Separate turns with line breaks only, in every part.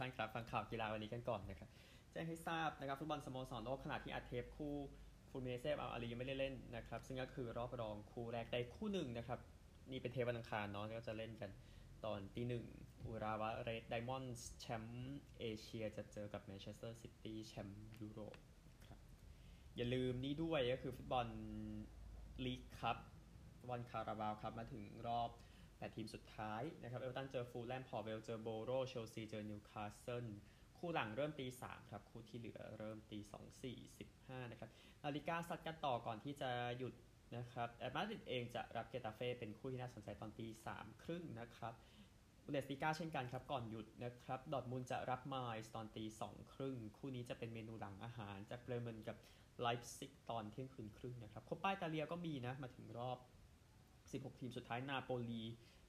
ท่านครับฟังข่าวกีฬาวันนี้กันก่อนนะครับแจ้งให้ทราบนะครับฟุตบอลสโมสรโลกขณะที่อัดเทปคู่ฟลูมิเนนเซ่อัลอาห์ลีไม่ได้เล่นนะครับซึ่งก็คือรอบรองคู่แรกได้คู่หนึ่งนะครับนี่เป็นเทปวันอังคารเนาะก็จะเล่นกันตอนตีหนึ่งอุราวะเรดไดมอนด์แชมป์เอเชียจะเจอกับแมนเชสเตอร์ซิตี้แชมป์ยุโรปครับอย่าลืมนี่ด้วยก็คือฟุตบอลลีกครับวันคาราบาวครับมาถึงรอบ แปดทีมสุดท้ายนะครับเอฟเวอร์ตันเจอฟูแล่มพอร์ตเวลเจอโบโรเชลซีเจอนิวคาสเซิลคู่หลังเริ่มตีสามครับ คู่ที่เหลือเริ่มตีสองสี่สิบห้านะครับนาฬิกาซัดกันต่อก่อนที่จะหยุดนะครับแอตมาดริดเองจะรับเกตาเฟ่เป็นคู่ที่น่าสนใจตอนตีสามครึ่งนะครับบุนเดสลีก้าเช่นกันครับ ก่อนหยุดนะครับดอร์ทมุนด์จะรับไมนซ์ตอนตีสองครึ่ง คู่นี้จะเป็นเมนูหลังอาหารจากเบรเมนกับไลป์ซิกตอนเที่ยงคืนครึ่งนะครับคอปปาอิตาเลียก็มีนะ มาถึงรอบ 16 ทีมสุดท้ายนาโปลี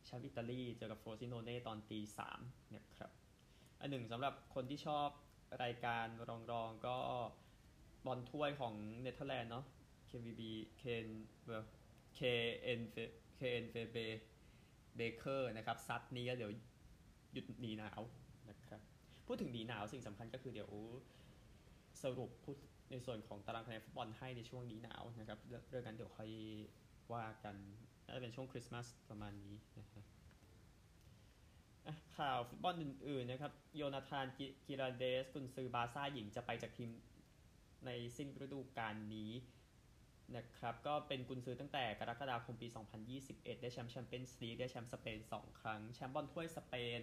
แชมป์อิตาลีเจอกับโฟรซิโนเน่ตอนตีสามนะครับอันหนึ่งสำหรับคนที่ชอบรายการรองรองก็บอลถ้วยของเนเธอร์แลนด์เนาะ KVB เคนเบอร์ KN KNVB เบเคอร์นะครับซัดนี้ก็เดี๋ยวหยุดหนีหนาวนะครับพูดถึงหนีหนาวสิ่งสำคัญก็คือเดี๋ยวสรุปพูดในส่วนของตารางคะแนนฟุตบอลให้ในช่วงหนีหนาวนะครับเรื่องนั้นเดี๋ยวค่อย ว่ากันน่าจะเป็นช่วงคริสต์มาสประมาณนี้นะครับข่าวฟุตบอลอื่นๆนะครับ โยนาธานกิราเดสกุนซือบาซ่าหญิงจะไปจากทีมในสิ้นฤดูกาลนี้นะครับ ก็เป็นกุนซือตั้งแต่กรกฎาคมปี 2021 ได้แชมป์แชมเปี้ยนส์ลีกได้แชมป์สเปน 2 ครั้ง แชมป์บอลถ้วยสเปน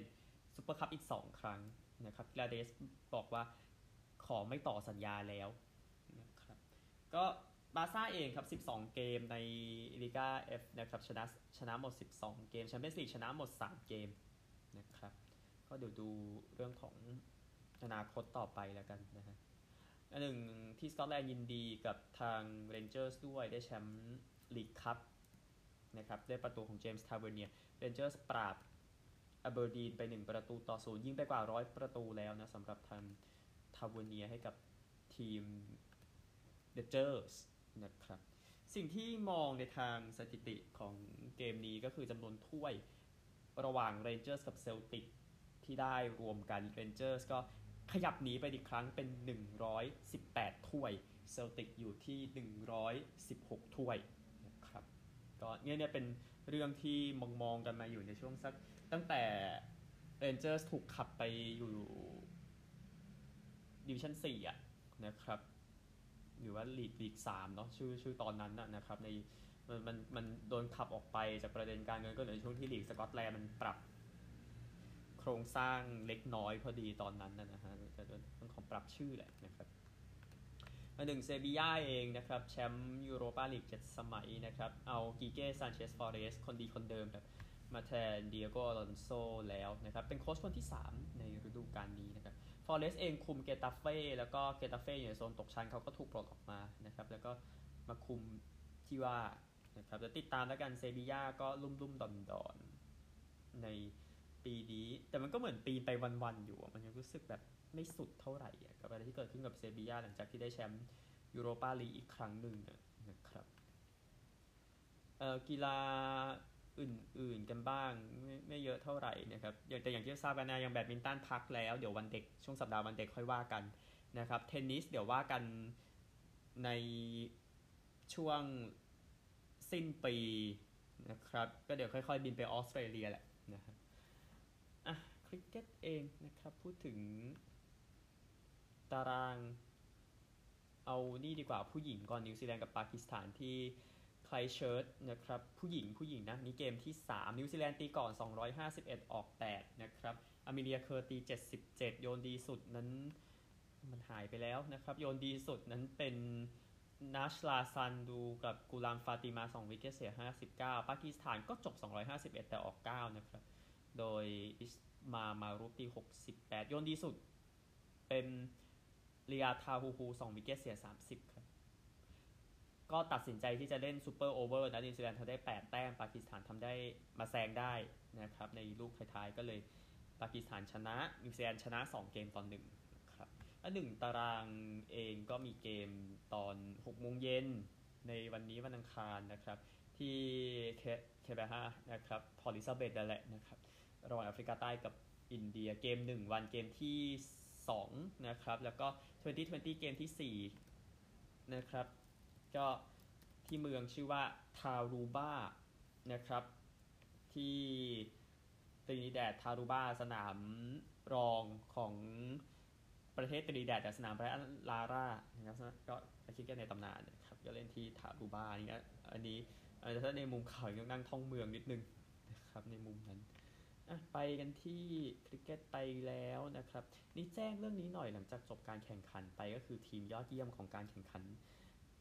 ซูเปอร์คัพอีก 2 ครั้งนะครับกิราเดสบอกว่าขอไม่ต่อสัญญาแล้วนะครับก็ บาซ่าเองครับ 12 เกมในลีกาเอฟนะครับชนะชนะหมด 12 เกมแชมเปี้ยนส์ลีกชนะหมด 3 เกมนะครับ ก็เดี๋ยวดูเรื่องของอนาคตต่อไปแล้วกันนะฮะอันหนึ่งที่สกอตแลนด์ยินดีกับทางเรนเจอร์สด้วยได้แชมป์ลีกคัพนะครับได้ประตูของเจมส์ทาวเวเนียเรนเจอร์สปราบอเบอร์ดีนไป 1 ประตูต่อศูนย์ยิงไปกว่าร้อยประตูแล้วนะสำหรับทางทาวเวเนียให้กับทีมเรนเจอร์ส นะครับ สิ่งที่มองในทางสถิติของเกมนี้ก็คือจำนวนถ้วยระหว่างเรนเจอร์สกับเซลติกที่ได้รวมกันเรนเจอร์สก็ขยับหนีไปอีกครั้งเป็น 118 ถ้วยเซลติกอยู่ที่ 116 ถ้วยนะครับก็เนี่ยเนี่ยเป็นเรื่องที่มองมองกันมาอยู่ในช่วงสักตั้งแต่เรนเจอร์สถูกขับไปอยู่ดิวิชั่น4อะนะครับ หรือว่าลีกลีกสามเนาะชื่อชื่อตอนนั้นนะครับในมันมันมันโดนขับออกไปจากประเด็นการเงินก็ในช่วงที่ลีกสกอตแลนด์มันปรับ โครงสร้างเล็กน้อยพอดีตอนนั้นนะฮะแต่เรื่องของปรับชื่อแหละนะครับอันหนึ่งเซบีย่าเองนะครับ แชมป์ยูโรปาลีกเจ็ดสมัยนะครับ เอากิเก้ซานเชสฟอเรสคนดีคนเดิมแบบ มาแทนเดียโกอลอนโซแล้วนะครับ เป็นโค้ชคนที่ 3 ในฤดูกาลนี้นะครับฟอเรสเองคุมเกตาเฟ่แล้วก็เกตาเฟ่อยู่ในโซนตกชั้นเขาก็ถูกปลดออกมานะครับ แล้วก็มาคุมที่ว่านะครับแล้วติดตามแล้วกันเซบีย่าก็ลุ่มลุ่มดอนดอนในปีนี้ แต่มันก็เหมือนปีไปวันๆอยู่มันยังรู้สึกแบบไม่สุดเท่าไหร่กับอะไรที่เกิดขึ้นกับเซบีย่าหลังจากที่ได้แชมป์ยูโรปาลีกอีกครั้งหนึ่งนะครับเอ่อกีฬา อื่นๆกันบ้างไม่ไม่เยอะเท่าไหร่นะครับแต่อย่างที่ทราบกันนะอย่างแบดมินตันพักแล้วเดี๋ยววันเด็กช่วงสัปดาห์วันเด็กค่อยว่ากันนะครับเทนนิสเดี๋ยวว่ากันในช่วงสิ้นปีนะครับก็เดี๋ยวค่อยๆบินไปออสเตรเลียแหละนะครับอะคริกเก็ตเองนะครับพูดถึงตารางเอานี่ดีกว่าผู้หญิงก่อนนิวซีแลนด์กับปากีสถานที่ ไครสต์เชิร์ชนะครับผู้หญิงผู้หญิงนะนี่เกมที่ 3 นิวซีแลนด์ตีก่อน 251 ออก 8 นะครับอเมเรียเคอร์ตี 77 โยนดีสุดนั้นมันหายไปแล้วนะครับ โยนดีสุดนั้นเป็นนัชลาซันดูกับกูลามฟาติมา 2 wicket เสีย 59 ปากีสถานก็จบ 251 แต่ออก 9 นะครับ โดยอิสมามารุปตี 68 โยนดีสุด เป็นเรียทาฮูฮู 2 wicket เสีย 30ครับ ก็ตัดสินใจที่จะเล่น super over นะนิวซีแลนด์ทำได้ 8 แต้ม ปากีสถานทำได้มาแซงได้นะครับ ในลูกท้ายๆ ก็เลยปากีสถานชนะนิวซีแลนด์ชนะ 2 เกมต่อหนึ่งครับอันหนึ่งตารางเองก็มีเกมตอน6โมงเย็นในวันนี้วันอังคารนะครับ ที่เคเคบฮานะครับพอลิซาเบตนั่นแหละนะครับระหว่างแอฟริกาใต้กับอินเดียเกม 1 วันเกมที่ 2 นะครับ แล้วก็ 2020 เกมที่ 4 นะครับ ก็ที่เมืองชื่อว่าทารูบานะครับ ที่ตรินิแดดทารูบาสนามรองของประเทศตรินิแดดแต่สนามแบรนลาร่านะครับก็คิดกันในตำนานนะครับก็เล่นที่ทารูบานี่อันนี้อาจจะถ้าในมุมข่าวยังนั่งท่องเมืองนิดนึงนะครับในมุมนั้นไปกันที่คริกเก็ตไปแล้วนะครับ นี่แจ้งเรื่องนี้หน่อยหลังจากจบการแข่งขันไปก็คือทีมยอดเยี่ยมของการแข่งขัน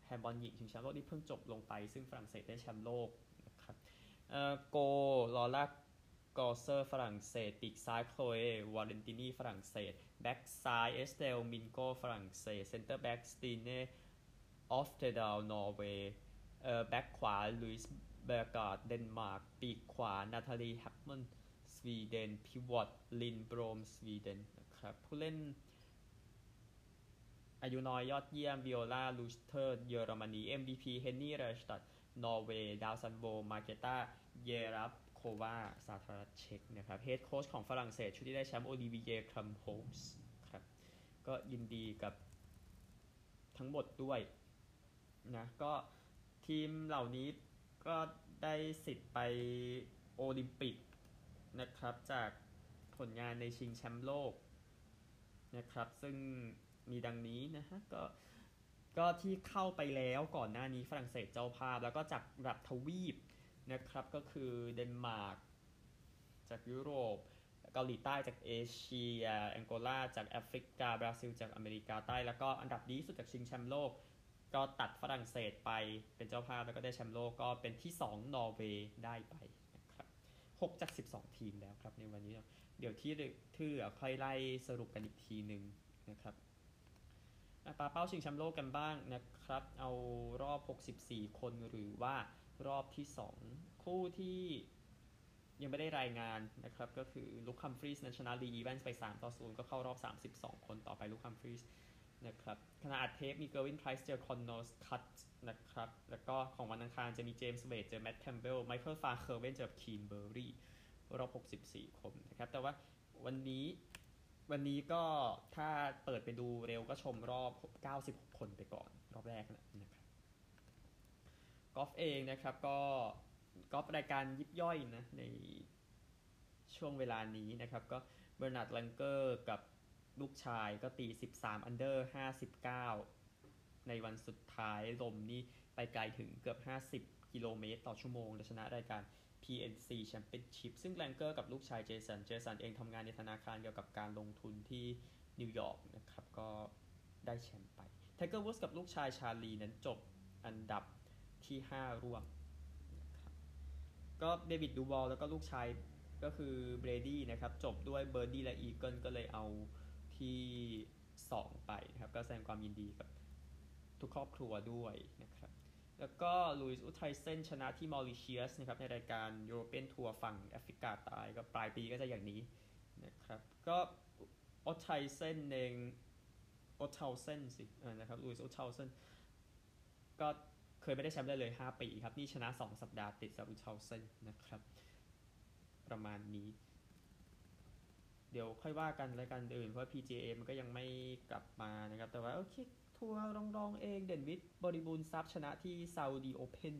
แฮมบอลหญิงชิงแชมป์โลกที่เพิ่งจบลงไป ซึ่งฝรั่งเศสได้แชมป์โลกนะครับโกลอร่ากอเซอร์ฝรั่งเศสปีกซ้ายโคลเอวาเลนตินีฝรั่งเศสแบ็กซ้ายเอสเตลมินโกฝรั่งเศสเซนเตอร์แบ็กสตีเน่ออฟเทดาลนอร์เวย์แบ็กขวาลุยส์เบอร์การ์ดเดนมาร์กปีกขวานาตาลีแฮปมันสวีเดน pivot ลินโบรมสวีเดนนะครับผู้เล่น อายุน้อยยอดเยี่ยมวิโอลาลูสเทอร์เยอรมนี MVP เฮนนี่เรสตัดนอร์เวย์ดาวซัลโวมาร์เกตาเยรับโควาสาธารณรัฐเช็กนะครับเฮดโค้ชของฝรั่งเศสชุดที่ได้แชมป์โอลิเวียครัมโฮสครับก็ยินดีกับทั้งหมดด้วยนะก็ทีมเหล่านี้ก็ได้สิทธิ์ไปโอลิมปิกนะครับจากผลงานในชิงแชมป์โลกนะครับซึ่ง มีดังนี้นะฮะก็ก็ที่เข้าไปแล้วก่อนหน้านี้ฝรั่งเศสเจ้าภาพ แล้วก็จากระดับทวีปนะครับก็คือเดนมาร์กจากยุโรปเกาหลีใต้จากเอเชียแองโกลาจากแอฟริกา บราซิล จากอเมริกาใต้ แล้วก็อันดับดีสุดจากชิงแชมป์โลก ก็ตัดฝรั่งเศสไปเป็นเจ้าภาพแล้วก็ได้แชมป์โลกก็เป็นที่ 2 นอร์เวย์ได้ไปนะครับ6จาก 12 ทีมแล้วครับในวันนี้ เดี๋ยวที่ที่เหลือค่อยไล่สรุปกันอีกทีหนึ่งนะครับ ปาเป้าชิงแชมป์โลกกันบ้างนะครับ เอารอบ 64 คนหรือว่ารอบที่ 2 คู่ที่ยังไม่ได้รายงานนะครับ ก็คือลุคคัมฟรีสนั้นชนะลีอีแวนส์ไป 3 ต่อ 0 ก็เข้ารอบ 32 คนต่อไปลุคคัมฟรีสนะครับขณะอัดเทปมีเกอร์วินไพรส์เจอคอนโนสคัตนะครับ แล้วก็ของวันอังคารจะมีเจมส์เวดเจอแมตต์แคมเบลไมเคิลฟาเคอร์เวนเจอคีนเบอร์รี่รอบ 64 คนนะครับ แต่ว่าวันนี้ วันนี้ก็ถ้าเปิดไปดูเร็วก็ชมรอบ 96 คนไปก่อนรอบแรกนะครับกอล์ฟเองนะครับก็กอล์ฟรายการยิบย่อยนะในช่วงเวลานี้นะครับ ก็เบอร์นาร์ดลังเกอร์กับลูกชายก็ตี 13 อันเดอร์ 59 ในวันสุดท้ายรวมนี่ไปไกลถึงเกือบ 50 กิโลเมตรต่อชั่วโมงชนะรายการ PNC Championship ซึ่งแลงเกอร์กับลูกชายเจสัน เจสันเองทำงานในธนาคารเกี่ยวกับการลงทุนที่นิวยอร์กนะครับ ก็ได้แชมป์ไปไทเกอร์วูดส์กับลูกชายชาลีนั้นจบอันดับที่ 5 ร่วมนะครับก็เดวิดดูวัลแล้วก็ลูกชายก็คือเบรดี้นะครับ จบด้วยเบอร์ดี้และอีเกิลก็เลยเอาที่ 2 ไปนะครับ ก็แสดงความยินดีกับทุกครอบครัวด้วยนะครับ แล้วก็ลุยส์อุทัยเซนชนะที่มอริเชียสนะครับในรายการยูโรเปียนทัวร์ฝั่งแอฟริกาใต้ก็ปลายปีก็จะอย่างนี้นะครับก็อุทัยเซนเองโอเทลเซนสินะครับลุยส์โอเทลเซนก็เคยไม่ได้แชมป์ได้เลย 5 ปีครับ นี่ชนะ 2 สัปดาห์ติดสำหรับอุเทลเซนนะครับ ประมาณนี้ เดี๋ยวค่อยว่ากันรายการอื่นเพราะ PGA มันก็ยังไม่กลับมานะครับ แต่ว่าโอเค ทัวร์รองรองเองเด่นวิทย์บริบูรณ์ทรัพย์ชนะที่ซาอุดีโอเพน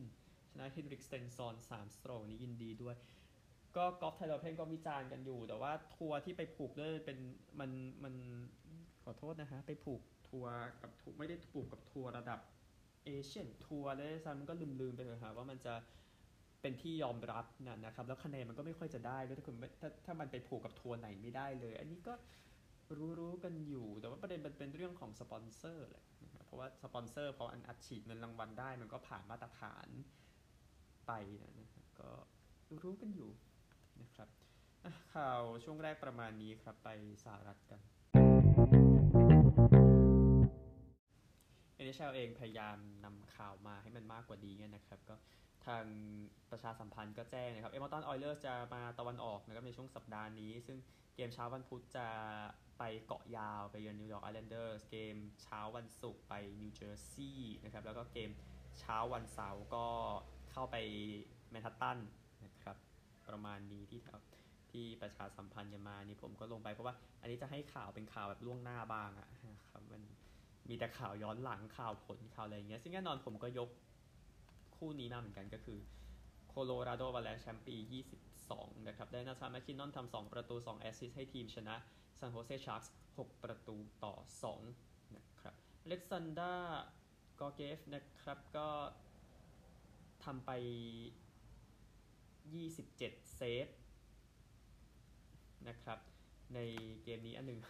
ชนะเฮนริกสเตนซอน3 stroke นี้ยินดีด้วย ก็กอล์ฟไทยโอเพนก็วิจารณ์กันอยู่ แต่ว่าทัวร์ที่ไปผูกด้วยเป็นมันมันขอโทษนะฮะ ไปผูกทัวร์กับไม่ได้ผูกกับทัวร์ระดับเอเชียนทัวร์เลยซันมันก็ลืมๆไปเลยครับว่ามันจะเป็นที่ยอมรับนะนะครับ แล้วคะแนนมันก็ไม่ค่อยจะได้ด้วยถ้าคุณถ้าถ้ามันไปผูกกับทัวร์ไหนไม่ได้เลย อันนี้ก็ รู้ๆกันอยู่ แต่ว่าประเด็นมันเป็นเรื่องของสปอนเซอร์แหละนะครับเพราะว่าสปอนเซอร์พออันอัดฉีดเงินรางวัลได้ มันก็ผ่านมาตรฐานไปนะครับก็รู้ๆกันอยู่นะครับข่าวช่วงแรกประมาณนี้ครับไปสหรัฐกัน NHL เองพยายามนำข่าวมาให้มันมากกว่านี้นะครับ ก็ทางประชาสัมพันธ์ก็แจ้งนะครับเอดมันตันออยเลอร์จะมาตะวันออกนะครับในช่วงสัปดาห์นี้ ซึ่งเกมเช้าวันพุธจะ ไปเกาะยาวไปเยือนนิวยอร์กไอแลนเดอร์เกมเช้าวันศุกร์ไปนิวเจอร์ซีย์นะครับแล้วก็เกมเช้าวันเสาร์ก็เข้าไปแมนฮัตตันนะครับประมาณนี้ที่แถวที่ประชาสัมพันธ์กันมานี่ผมก็ลงไปเพราะว่า อันนี้จะให้ข่าวเป็นข่าวแบบล่วงหน้าบ้างอะครับมันมีแต่ข่าวย้อนหลังข่าวผลข่าวอะไรอย่างเงี้ยซึ่งแน่นอนผมก็ยกคู่นี้มาเหมือนกันก็คือโคโลราโดอวาแลนช์แชมป์ปี 22 นะครับ ได้นาธาแมคคินนอนทำ2ประตู 2 แอสซิสต์ให้ทีมชนะ ซานโฮเซชาร์กส์6ประตูต่อ 2 นะครับเล็กซานดากอเกฟนะครับก็ทำไป 27 เซฟนะครับในเกมนี้อันหนึ่ง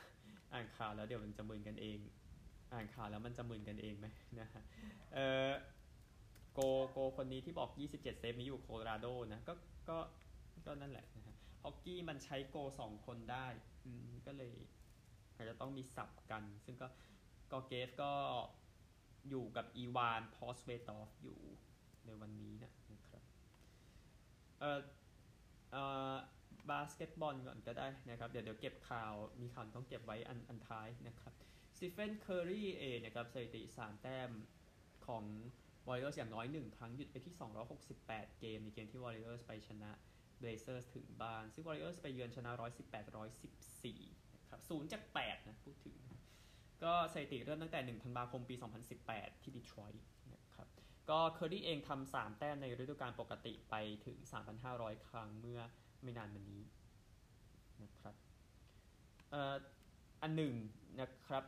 อ่านข่าวแล้วเดี๋ยวมันจะมึนกันเอง อ่านข่าวแล้วมันจะมึนกันเองไหมนะฮะเออโกลโกลคนนี้ที่บอก 27 เซฟนี้อยู่โคโลราโดนะก็ก็ก็นั่นแหละนะฮะฮอกกี้มันใช้โกลสองคนได้ อืมก็เลย อาจจะต้องมีสับกัน ซึ่งก็กอเกฟก็อยู่กับอีวานพอสเวตอฟอยู่ในวันนี้นะนะครับเออเออบาสเกตบอลก่อนก็ได้นะครับ เดี๋ยวเดี๋ยวเก็บข่าวมีข่าวต้องเก็บไว้อันอันท้ายนะครับสตีเฟนเคอร์รีเองนะครับสถิติ3แต้มของ Warriors อย่างน้อย1ครั้งหยุดไปที่ 268 เกม ในเกมที่ Warriors ไปชนะ Blazers ถึงบ้านซึ่ง Warriors ไปเยือนชนะ 118 114นะครับ0จาก8นะพูดถึง ก็สถิติเริ่มตั้งแต่ 1 ธันวาคมปี 2018 ที่ดีทรอยต์นะครับก็เคอร์รีเองทำ3แต้มในฤดูกาลปกติไปถึง 3,500 ครั้งเมื่อไม่นานมานี้นะครับเอ่ออันหนึ่งนะครับ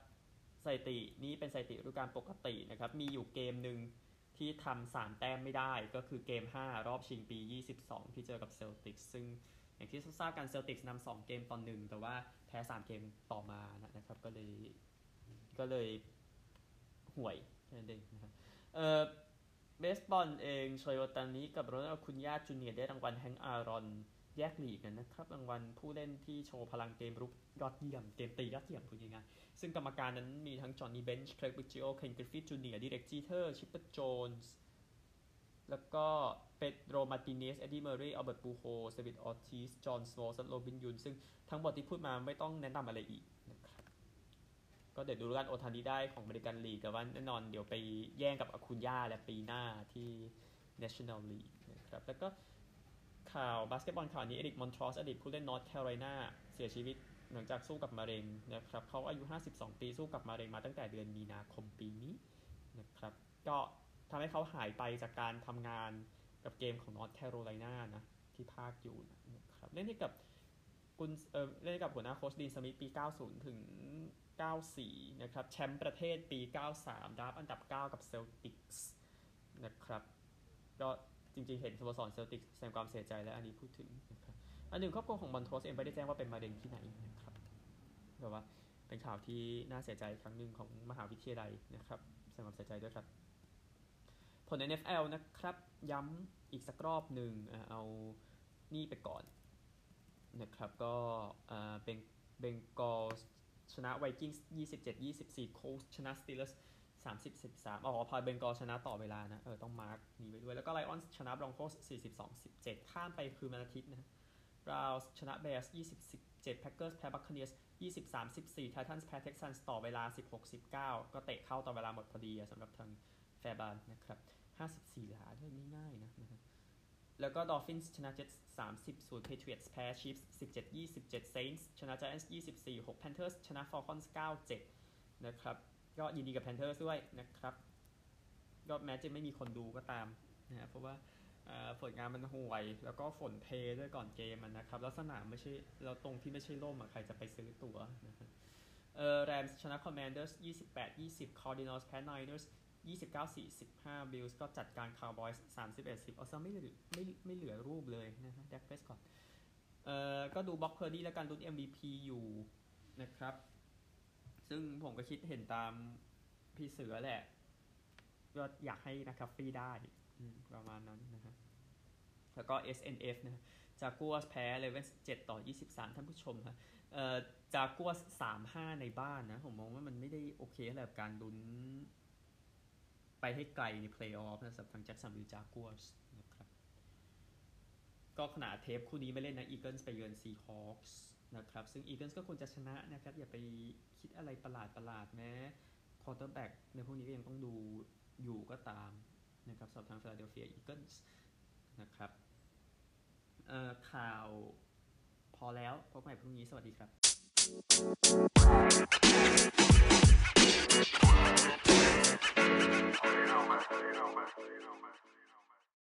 สถิตินี้เป็นสถิติฤดูกาลปกตินะครับ มีอยู่เกมหนึ่ง ที่ทำสามแต้มไม่ได้ก็คือเกม 5 รอบชิงปี 22 ที่เจอกับเซลติกซึ่งอย่างที่ทราบกันเซลติกนำ2เกมตอนหนึ่งแต่ว่าแพ้3เกมต่อมานะครับ ก็เลยก็เลยห่วยนั่นเองนะครับเออเบสบอลเองโชเฮโอตานิกับโรนัลคุนยาจูเนียได้รางวัลแฮงค์อารอน แยกลีกกันนะครับรางวัลผู้เล่นที่โชว์พลังเกมรุกยอดเยี่ยม เกมตียอดเยี่ยมพูดง่ายๆซึ่งกรรมการนั้นมีทั้งจอห์นนี่เบนช์เครกบิจิโอเคนกริฟฟี่จูเนียร์ดิเรกจีเทอร์ชิปเปอร์โจนส์แล้วก็เปโดรมาติเนสเอ็ดดี้เมอร์รีอัลเบิร์ตปูโฮเซเดวิดออร์ติซจอห์นสโมลตซ์โรบินยุนซึ่งทั้งหมดที่พูดมาไม่ต้องแนะนำอะไรอีกนะครับก็เดี๋ยวดูกันโอทานีได้ของอเมริกันลีกแต่ว่าแน่นอนเดี๋ยวไปแย่งกับอาคุนย่าและปีหน้าที่ National League นะครับแล้วก็ ข่าวบาสเกตบอลข่าวนี้เอริกมอนทรอสอดีตผู้เล่นนอร์ทแคโรไลนาเสียชีวิตหลังจากสู้กับมะเร็งนะครับเขาอายุ 52 ปีสู้กับมะเร็งมาตั้งแต่เดือนมีนาคมปีนี้นะครับก็ทำให้เขาหายไปจากการทำงานกับเกมของนอร์ทแคโรไลนานะที่พากย์อยู่นะครับเล่นให้กับกุนเออเล่นให้กับหัวหน้าโค้ชดีนสมิธปี 90 ถึง 94 นะครับ แชมป์ประเทศปี 93 ดราฟต์อันดับ 9 กับเซลติกส์นะครับ ก็ จริงๆ เห็นสโมสรเซลติกแสดงความเสียใจและอันนี้พูดถึงนะครับอันหนึ่งครอบครัวของมอนทรอสเองไม่ได้แจ้งว่าเป็นมะเร็งที่ไหนนะครับแต่ว่าเป็นข่าวที่น่าเสียใจครั้งหนึ่งของมหาวิทยาลัยนะครับแสดงความเสียใจด้วยครับ ผล NFL นะครับ ย้ำอีกสักรอบหนึ่งเอานี่ไปก่อนนะครับก็เป็นเบงกอลชนะไวกิ้งส์27-24 โคสชนะสตีลเลอร์ 30 13อ๋อพาเบงกอชนะต่อเวลานะ เออ ต้องมาร์กนี้ไว้ด้วย แล้วก็ไลออนชนะบรองโคส42 17ข้ามไปคือวันอาทิตย์นะบราวส์ชนะเบส20 17แพ็คเกอร์สแพ้บัคเนียส23 14ไททันส์แพ้เท็กซันต่อเวลา16 19ก็เตะเข้าต่อเวลาหมดพอดีสำหรับทางแฟร์บานนะครับ54หลาด้วยง่ายๆนะนะแล้วก็ดอลฟินส์ชนะเจ็ต30ศูนย์เพเทรียตส์แพ้ชีฟส์17 27เจ็ดเซนส์ชนะจ i แอนส์24 6แพนเทอร์สชนะฟอลคอนส์9 7นะครับ ก็ยินดีกับแพนเทอร์ด้วยนะครับ ก็แม้จะไม่มีคนดูก็ตามนะเพราะว่าผลงานมันห่วย แล้วก็ฝนเทด้วยก่อนเกมนะครับ แล้วสนามไม่ใช่แล้วตรงที่ไม่ใช่ร่มอะใครจะไปซื้อตั๋วนะเออแรมชนะคอมมานเดอร์ส28 20คอร์ดินอลส์แพ้ไนเนอร์ส29 45บิลส์ก็จัดการคาวบอยส์31 10เอาซะไม่เหลือไม่ไม่เหลือรูปเลยนะฮะแดกเพรสคอตต์เอ่อก็ดูบร็อค เพอร์ดี้และการลุ้น MVP อยู่นะครับ ซึ่งผมก็คิดเห็นตามพี่เสือแหละ ก็อยากให้แมคคาฟฟรีย์ได้ประมาณนั้นนะฮะแล้วก็ SNF นะจากัวสแพ้เรเวนส์7ต่อ23ท่านผู้ชมครับเอ่อจากัวส35ในบ้านนะ ผมมองว่ามันไม่ได้โอเคอะไรกับการลุ้น ไปให้ไกลในเพลย์ออฟนะสำหรับทางแจ็คสันวิลจากัวสนะครับ ก็ขนาดเทปคู่นี้ไม่เล่นนะอีเกิลส์ไปเยือนซีฮอคส์ นะครับ ซึ่งอีเกิลก็ควรจะชนะนะครับ อย่าไปคิดอะไรประหลาดประหลาดแม้ quarterback ในพวกนี้ก็ยังต้องดูอยู่ก็ตามนะครับสำหรับทางฟิลาเดลเฟียอีเกิลส์นะครับข่าวพอแล้วพบใหม่พรุ่งนี้ สวัสดีครับ Thank you.